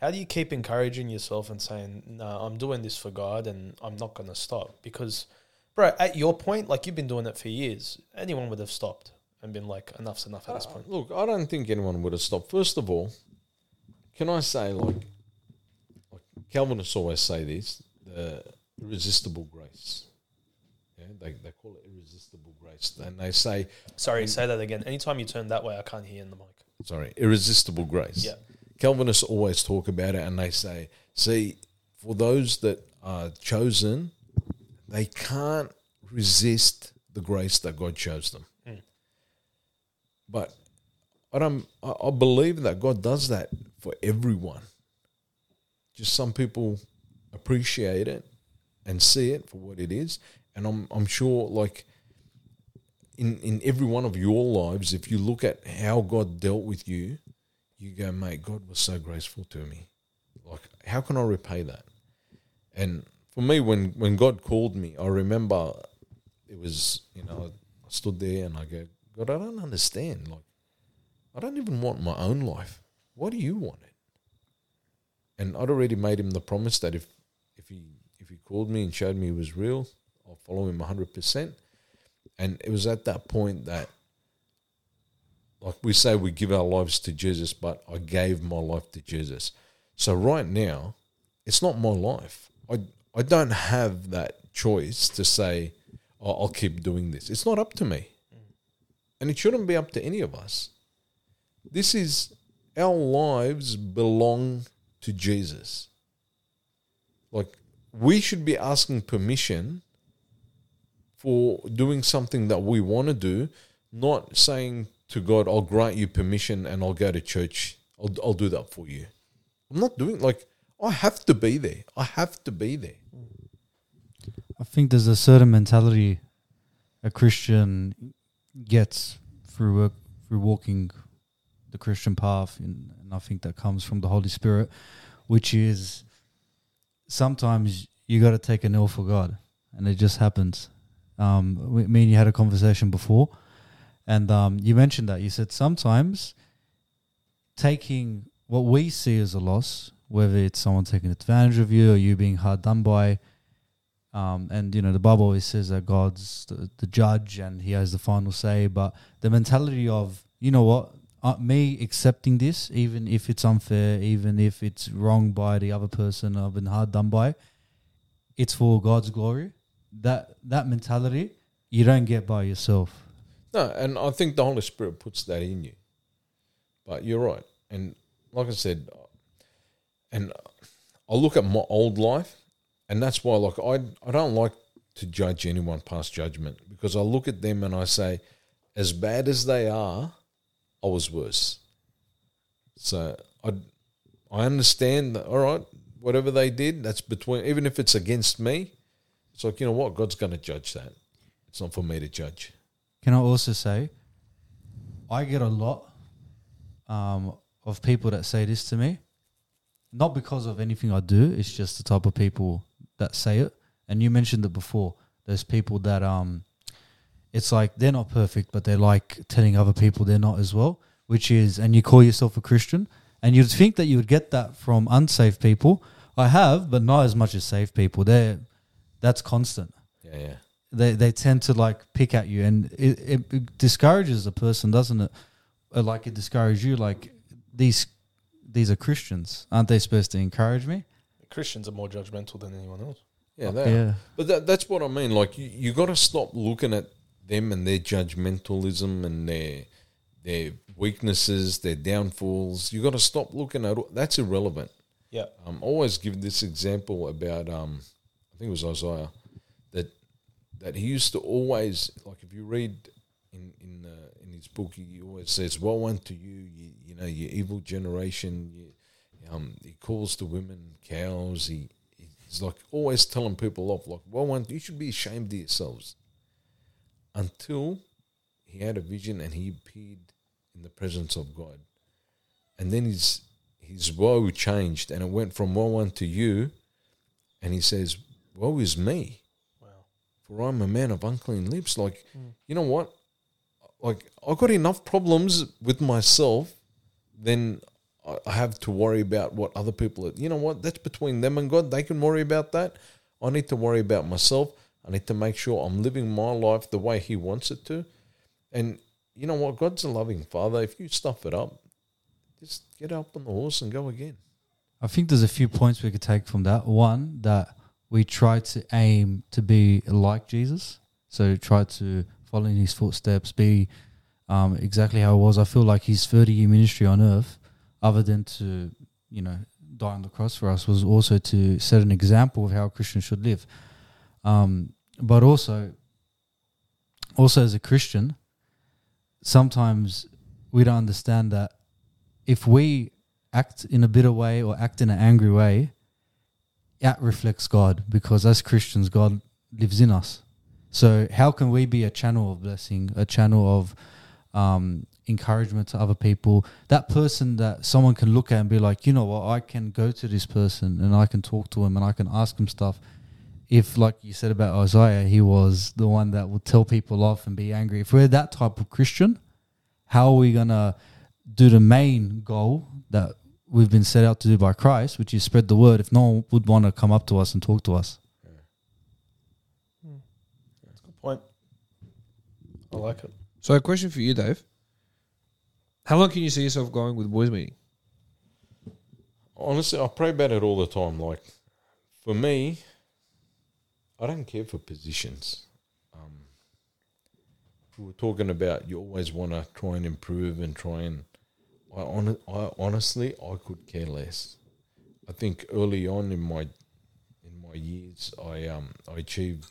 How do you keep encouraging yourself and saying, "No, I'm doing this for God, and I'm not going to stop"? Because, bro, at your point, like you've been doing it for years, anyone would have stopped and been like, "Enough's enough" at this Uh, point. look, I don't think anyone would have stopped. First of all, can I say like, like Calvinists always say this: the irresistible grace. Yeah, they they call it irresistible grace, and they say Sorry, say that again. Anytime you turn that way, I can't hear in the mic. sorry, irresistible grace. Yeah. Calvinists always talk about it and they say, see, for those that are chosen, they can't resist the grace that God shows them. Mm. But I don't. I, I believe that God does that for everyone. Just some people appreciate it and see it for what it is, and I'm I'm sure like in in every one of your lives, if you look at how God dealt with you, you go, mate, God was so graceful to me. Like, how can I repay that? And for me, when when God called me, I remember it was you know I stood there and I go, God, I don't understand. Like, I don't even want my own life. What do you want it? And I'd already made him the promise that if if he if he called me and showed me he was real, I'll follow him hundred percent. And it was at that point that, like we say, we give our lives to Jesus, but I gave my life to Jesus. So right now, it's not my life. I I don't have that choice to say, oh, I'll keep doing this. It's not up to me, and it shouldn't be up to any of us. This is our lives belong to Jesus. Like we should be asking permission for doing something that we want to do, not saying to God, I'll grant you permission and I'll go to church. I'll, I'll do that for you. I'm not doing like I have to be there. I have to be there. I think there's a certain mentality a Christian gets through work, through walking the Christian path, and, I think that comes from the Holy Spirit, which is sometimes you got to take an L for God, and it just happens. Um, we- me and you had a conversation before, and um, you mentioned that you said sometimes taking what we see as a loss, whether it's someone taking advantage of you or you being hard done by, um, and you know the Bible always says that God's the, the judge and He has the final say. But the mentality of you know what, uh, me accepting this, even if it's unfair, even if it's wrong by the other person I've been hard done by, it's for God's glory. That that mentality you don't get by yourself. No, and I think the Holy Spirit puts that in you. But you're right. And like I said, and I look at my old life, and that's why, like, I, I don't like to judge anyone past judgment because I look at them and I say, as bad as they are, I was worse. So I, I understand that, all right, whatever they did, that's between, even if it's against me, it's like, you know what, God's going to judge that. It's not for me to judge. Can I also say, I get a lot um, of people that say this to me, not because of anything I do. It's just the type of people that say it. And you mentioned it before. There's people that um, it's like they're not perfect, but they're like telling other people they're not as well. Which is, and you call yourself a Christian, and you'd think that you would get that from unsafe people. I have, but not as much as safe people. They're that's constant Yeah, yeah. they they tend to like pick at you and it, it, it discourages a person doesn't it Uh, like it discourages you like these these are christians aren't they supposed to encourage me Christians are more judgmental than anyone else. Yeah, they are. But that, that's what I mean. Like you, you got to stop looking at them and their judgmentalism and their their weaknesses, their downfalls. You got to stop looking at that's irrelevant. Yeah. Um, I always give this example about um, I think it was Isaiah that that he used to always like if you read in in uh, in his book he always says woe unto you you, you know you evil generation you, um, he calls the women cows he he's like always telling people off like woe unto you should be ashamed of yourselves until he had a vision and he appeared in the presence of God and then his his woe changed and it went from woe unto you and he says woe is me Wow. for I'm a man of unclean lips. Like, hmm. you know what? Like, I got enough problems with myself then I I have to worry about what other people. Are. You know what? That's between them and God. They can worry about that. I need to worry about myself. I need to make sure I'm living my life the way He wants it to. And you know what? God's a loving Father. If you stuff it up, just get up on the horse and go again. i think there's a few points we could take from that one that we try to aim to be like jesus so try to follow in his footsteps be um, exactly how it was i feel like his 30 year ministry on earth other than to you know die on the cross for us was also to set an example of how a christian should live um, but also, also as a Christian, sometimes we don't understand that if we act in a bitter way or act in an angry way, that reflects God because as Christians, God lives in us. So how can we be a channel of blessing, a channel of um, encouragement to other people? That person that someone can look at and be like, you know what, I can go to this person and I can talk to him and I can ask him stuff. If, like you said about Isaiah, he was the one that would tell people off and be angry. If we're that type of Christian, how are we gonna do the main goal that we've been set out to do by Christ, which is spread the word? If no one would want to come up to us and talk to us, Yeah. That's a Good point. I like it. So, a question for you, Dave. How long can you see yourself going with boys meeting? Honestly, I pray about it all the time. Like, for me, I don't care for positions. Um, we were talking about you always want to try and improve and try and. I, hon- I honestly, I could care less. I think early on in my in my years, I um I achieved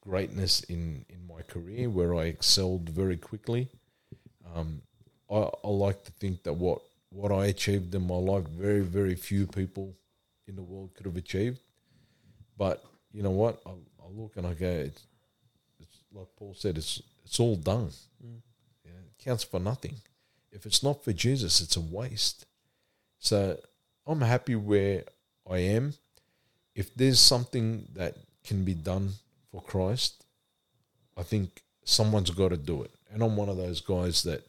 greatness in in my career where I excelled very quickly. Um, I, I like to think that what what I achieved in my life, very very few people in the world could have achieved. But you know what? I, I look and I go, it's, it's like Paul said, it's it's all done. Mm. Yeah, it counts for nothing. If it's not for Jesus, it's a waste. So I'm happy where I am. If there's something that can be done for Christ, I think someone's got to do it. And I'm one of those guys that,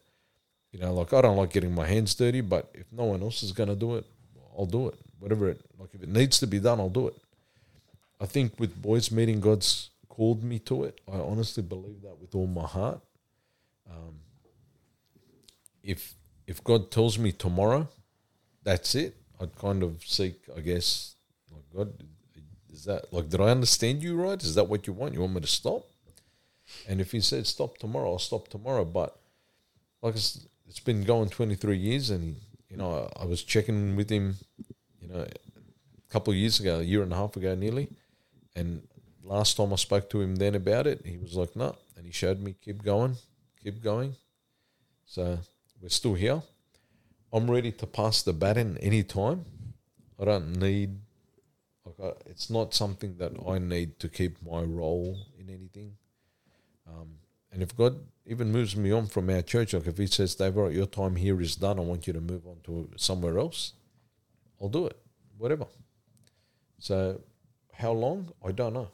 you know, like I don't like getting my hands dirty, but if no one else is going to do it, I'll do it. Whatever it, like if it needs to be done, I'll do it. I think with boys meeting, God's called me to it. I honestly believe that with all my heart. Um, if if God tells me tomorrow, that's it. I'd kind of seek, I guess, like God, is that like did I understand you right? Is that what you want? You want me to stop? And if He said stop tomorrow, I'll stop tomorrow. But like it's, it's been going twenty three years, and you know, I, I was checking with him, you know, a couple of years ago, a year and a half ago, nearly, and last time I spoke to him then about it, he was like, "No," and he showed me keep going, keep going. So we're still here. I'm ready to pass the baton anytime. I don't need, like, it's not something that I need to keep my role in anything. Um, and if God even moves me on from our church, like if He says, David, your time here is done, I want you to move on to somewhere else, I'll do it, whatever. So, how long? I don't know.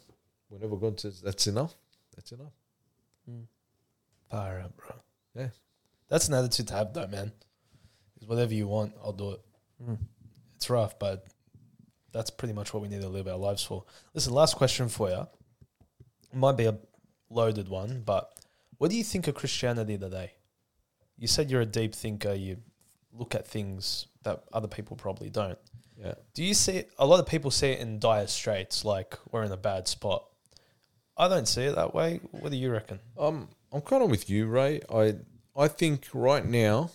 Whenever God says that's enough, that's enough. Hmm. Fire up, bro. Yeah. That's an attitude to have, though, man. Is whatever you want, I'll do it. Hmm. It's rough, but that's pretty much what we need to live our lives for. Listen, last question for you. It might be a loaded one, but what do you think of Christianity today? You said you're a deep thinker. You look at things that other people probably don't. Yeah. Do you see? A lot of people see it in dire straits, like we're in a bad spot. I don't see it that way. What do you reckon? Um, I'm kind of with you, Ray. I I think right now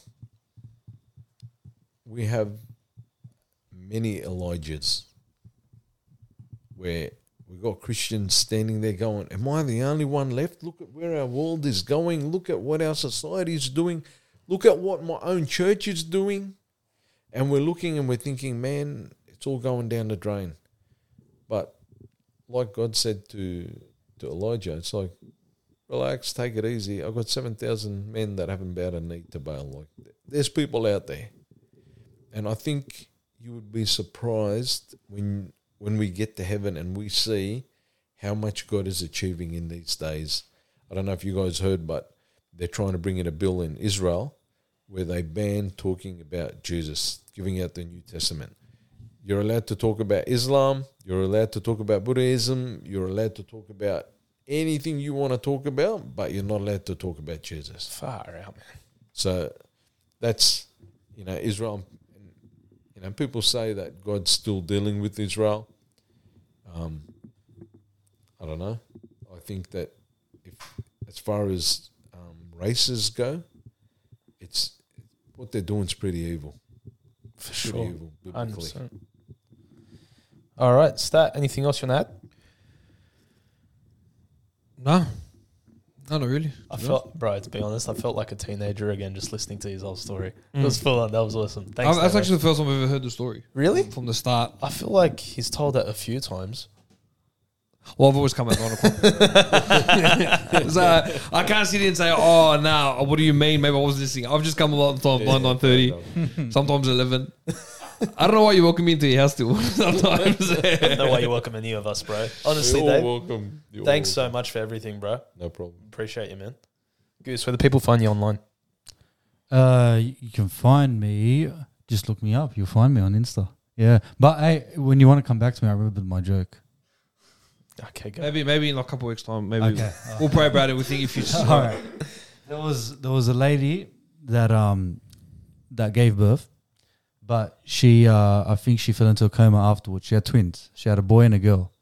we have many Elijahs where we got Christians standing there going, Am I the only one left? Look at where our world is going. Look at what our society is doing. Look at what my own church is doing. And we're looking and we're thinking, man, it's all going down the drain. But like God said to to Elijah, it's like relax, take it easy. I've got 7,000 men that haven't bowed a knee to Baal. Like, there's people out there. And I think you would be surprised when when we get to heaven and we see how much God is achieving in these days. I don't know if you guys heard, but they're trying to bring in a bill in Israel where they ban talking about Jesus, giving out the New Testament. You're allowed to talk about Islam, you're allowed to talk about Buddhism, you're allowed to talk about anything you want to talk about, but you're not allowed to talk about Jesus. Far out, man. So that's you know Israel. You know, people say that God's still dealing with Israel. Um, I don't know. I think that if, as far as um, races go, what they're doing is pretty evil. For Pretty sure. evil, biblically. 100%. All right, Stat, anything else you want to add? No, no, not really. I felt, bro. To be honest, I felt like a teenager again just listening to his whole story. It was full on. That was awesome. Thanks. Mm. that's David. actually the first time I've ever heard the story really. from the start. I feel like he's told that a few times. Well, I've always come at nine o'clock. so I can't sit here and say, "Oh, no, what do you mean? Maybe I wasn't listening." I've just come a lot of times nine nine thirty, sometimes eleven. I don't know why you welcome me into your house still. Sometimes. I don't know why you welcome any of us, bro. Honestly, You're Dave. welcome. You're Thanks all so much for everything, bro. No problem. Appreciate you, man. Goose, where the people find you online? Uh, you can find me. Just look me up. You'll find me on Insta. Yeah, but hey, when you want to come back to me, I remembered my joke. Okay, go. maybe, maybe in like a couple weeks time, maybe Okay. we'll pray about it. We think if you just All right. There was there was a lady that um that gave birth, but she uh I think she fell into a coma afterwards. She had twins. She had a boy and a girl,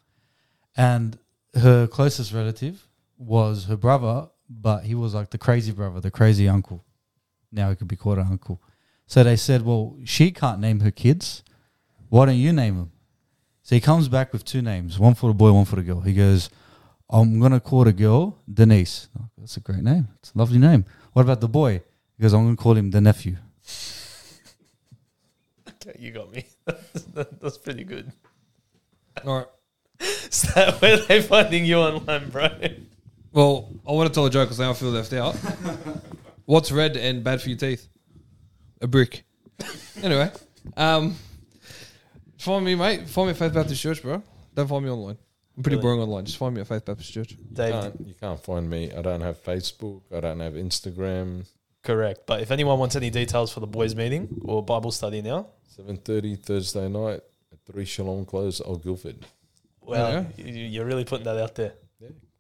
and her closest relative was her brother, but he was like the crazy brother, the crazy uncle. Now he could be called an uncle. So they said, well, she can't name her kids. Why don't you name them? So he comes back with two names, one for the boy, one for the girl. He goes, I'm gonna call the girl Denise. Oh, that's a great name. It's a lovely name. What about the boy? He goes, I'm gonna call him the nephew. Okay, you got me. That's pretty good. All right. Is that where they finding you online, bro? Well, I want to tell a joke because now I feel left out. What's red and bad for your teeth? A brick. Anyway, um, find me, mate. Find me at Faith Baptist Church, bro. Don't find me online. I'm pretty Really? boring online. Just find me at Faith Baptist Church. Dave, Can't, you can't find me. I don't have Facebook. I don't have Instagram. correct. But if anyone wants any details for the boys' meeting or Bible study now, Seven thirty Thursday night at three Shalom Close, Old Guildford. well, you, you're really putting that out there.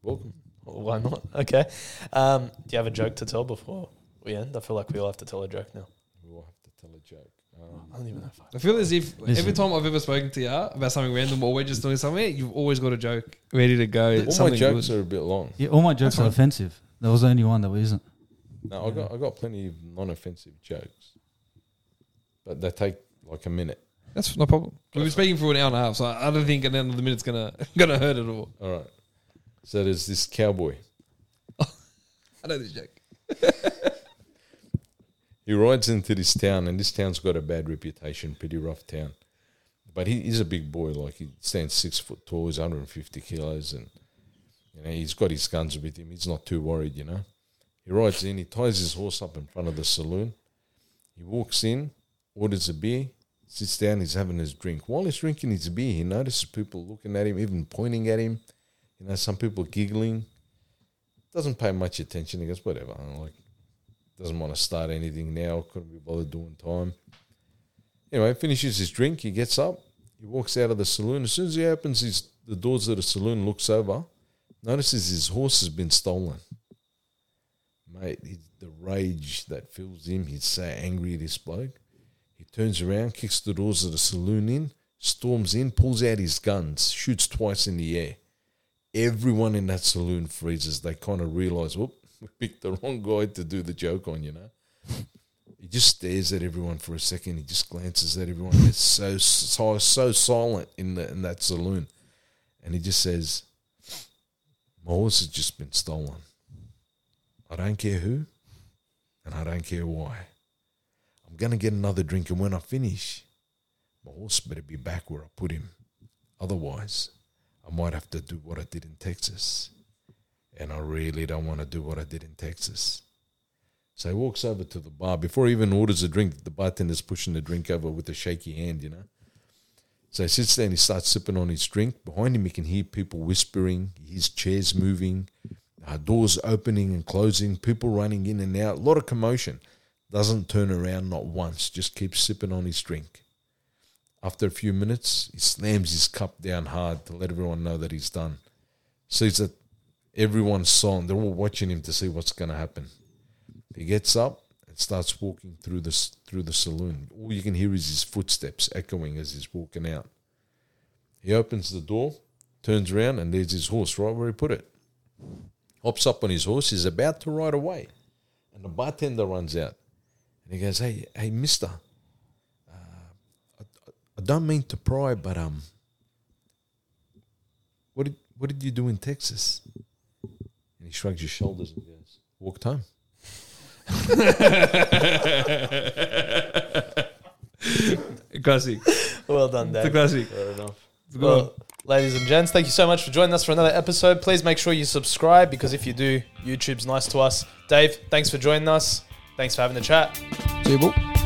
Welcome. Why not? Okay. Um, do you have a joke to tell before we end? I feel like we all have to tell a joke now. We will have to tell a joke. Um, Um, I don't even know if I. I feel as if Listen. every time I've ever spoken to you about something random or we're just doing something, you've always got a joke ready to go. all my something jokes good. are a bit long. Yeah, all my jokes are offensive. There was only one that isn't. No, I got I got plenty of non-offensive jokes, but they take like a minute. That's no problem. We've been speaking for an hour and a half, so I don't think an end of the minute's gonna gonna hurt at all. All right. So there's this cowboy. I know this joke. He rides into this town, and this town's got a bad reputation, pretty rough town. But he, he's a big boy, like he stands six foot tall, he's 150 kilos, and you know he's got his guns with him. He's not too worried, you know. He rides in, he ties his horse up in front of the saloon. He walks in, orders a beer, sits down, he's having his drink. While he's drinking his beer, he notices people looking at him, even pointing at him. You know, some people giggling. Doesn't pay much attention. He goes, whatever. I'm like, doesn't want to start anything now. Couldn't be bothered doing time. Anyway, finishes his drink. He gets up. He walks out of the saloon. As soon as he opens his the doors of the saloon, looks over, notices his horse has been stolen. Mate, he, the rage that fills him. He's so angry at this bloke. He turns around, kicks the doors of the saloon in, storms in, pulls out his guns, shoots twice in the air. Everyone in that saloon freezes. They kind of realize, whoop, we picked the wrong guy to do the joke on, you know. He just stares at everyone for a second. He just glances at everyone. It's so so so silent in the in that saloon, and he just says, "My horse has just been stolen. I don't care who, and I don't care why. I'm gonna get another drink, and when I finish, my horse better be back where I put him. Otherwise, I might have to do what I did in Texas." And I really don't want to do what I did in Texas. So he walks over to the bar. Before he even orders a drink, the bartender's pushing the drink over with a shaky hand, you know. So he sits there and he starts sipping on his drink. Behind him, he can hear people whispering, his chairs moving, uh, doors opening and closing, people running in and out. A lot of commotion. Doesn't turn around not once, just keeps sipping on his drink. After a few minutes, he slams his cup down hard to let everyone know that he's done. Sees that everyone's silent. They're all watching him to see what's going to happen. He gets up and starts walking through the through the saloon. All you can hear is his footsteps echoing as he's walking out. He opens the door, turns around, and there's his horse right where he put it. Hops up on his horse. He's about to ride away, and the bartender runs out, and he goes, "Hey, hey, Mister, uh, I, I don't mean to pry, but um, what did what did you do in Texas?" He shrugs his shoulders and goes, "Walked home." Classic. Well done, It's a Dave. classic. Fair enough. It's a good one. Well, ladies and gents, thank you so much for joining us for another episode. Please make sure you subscribe because if you do, YouTube's nice to us. Dave, thanks for joining us. Thanks for having the chat. See you, ball.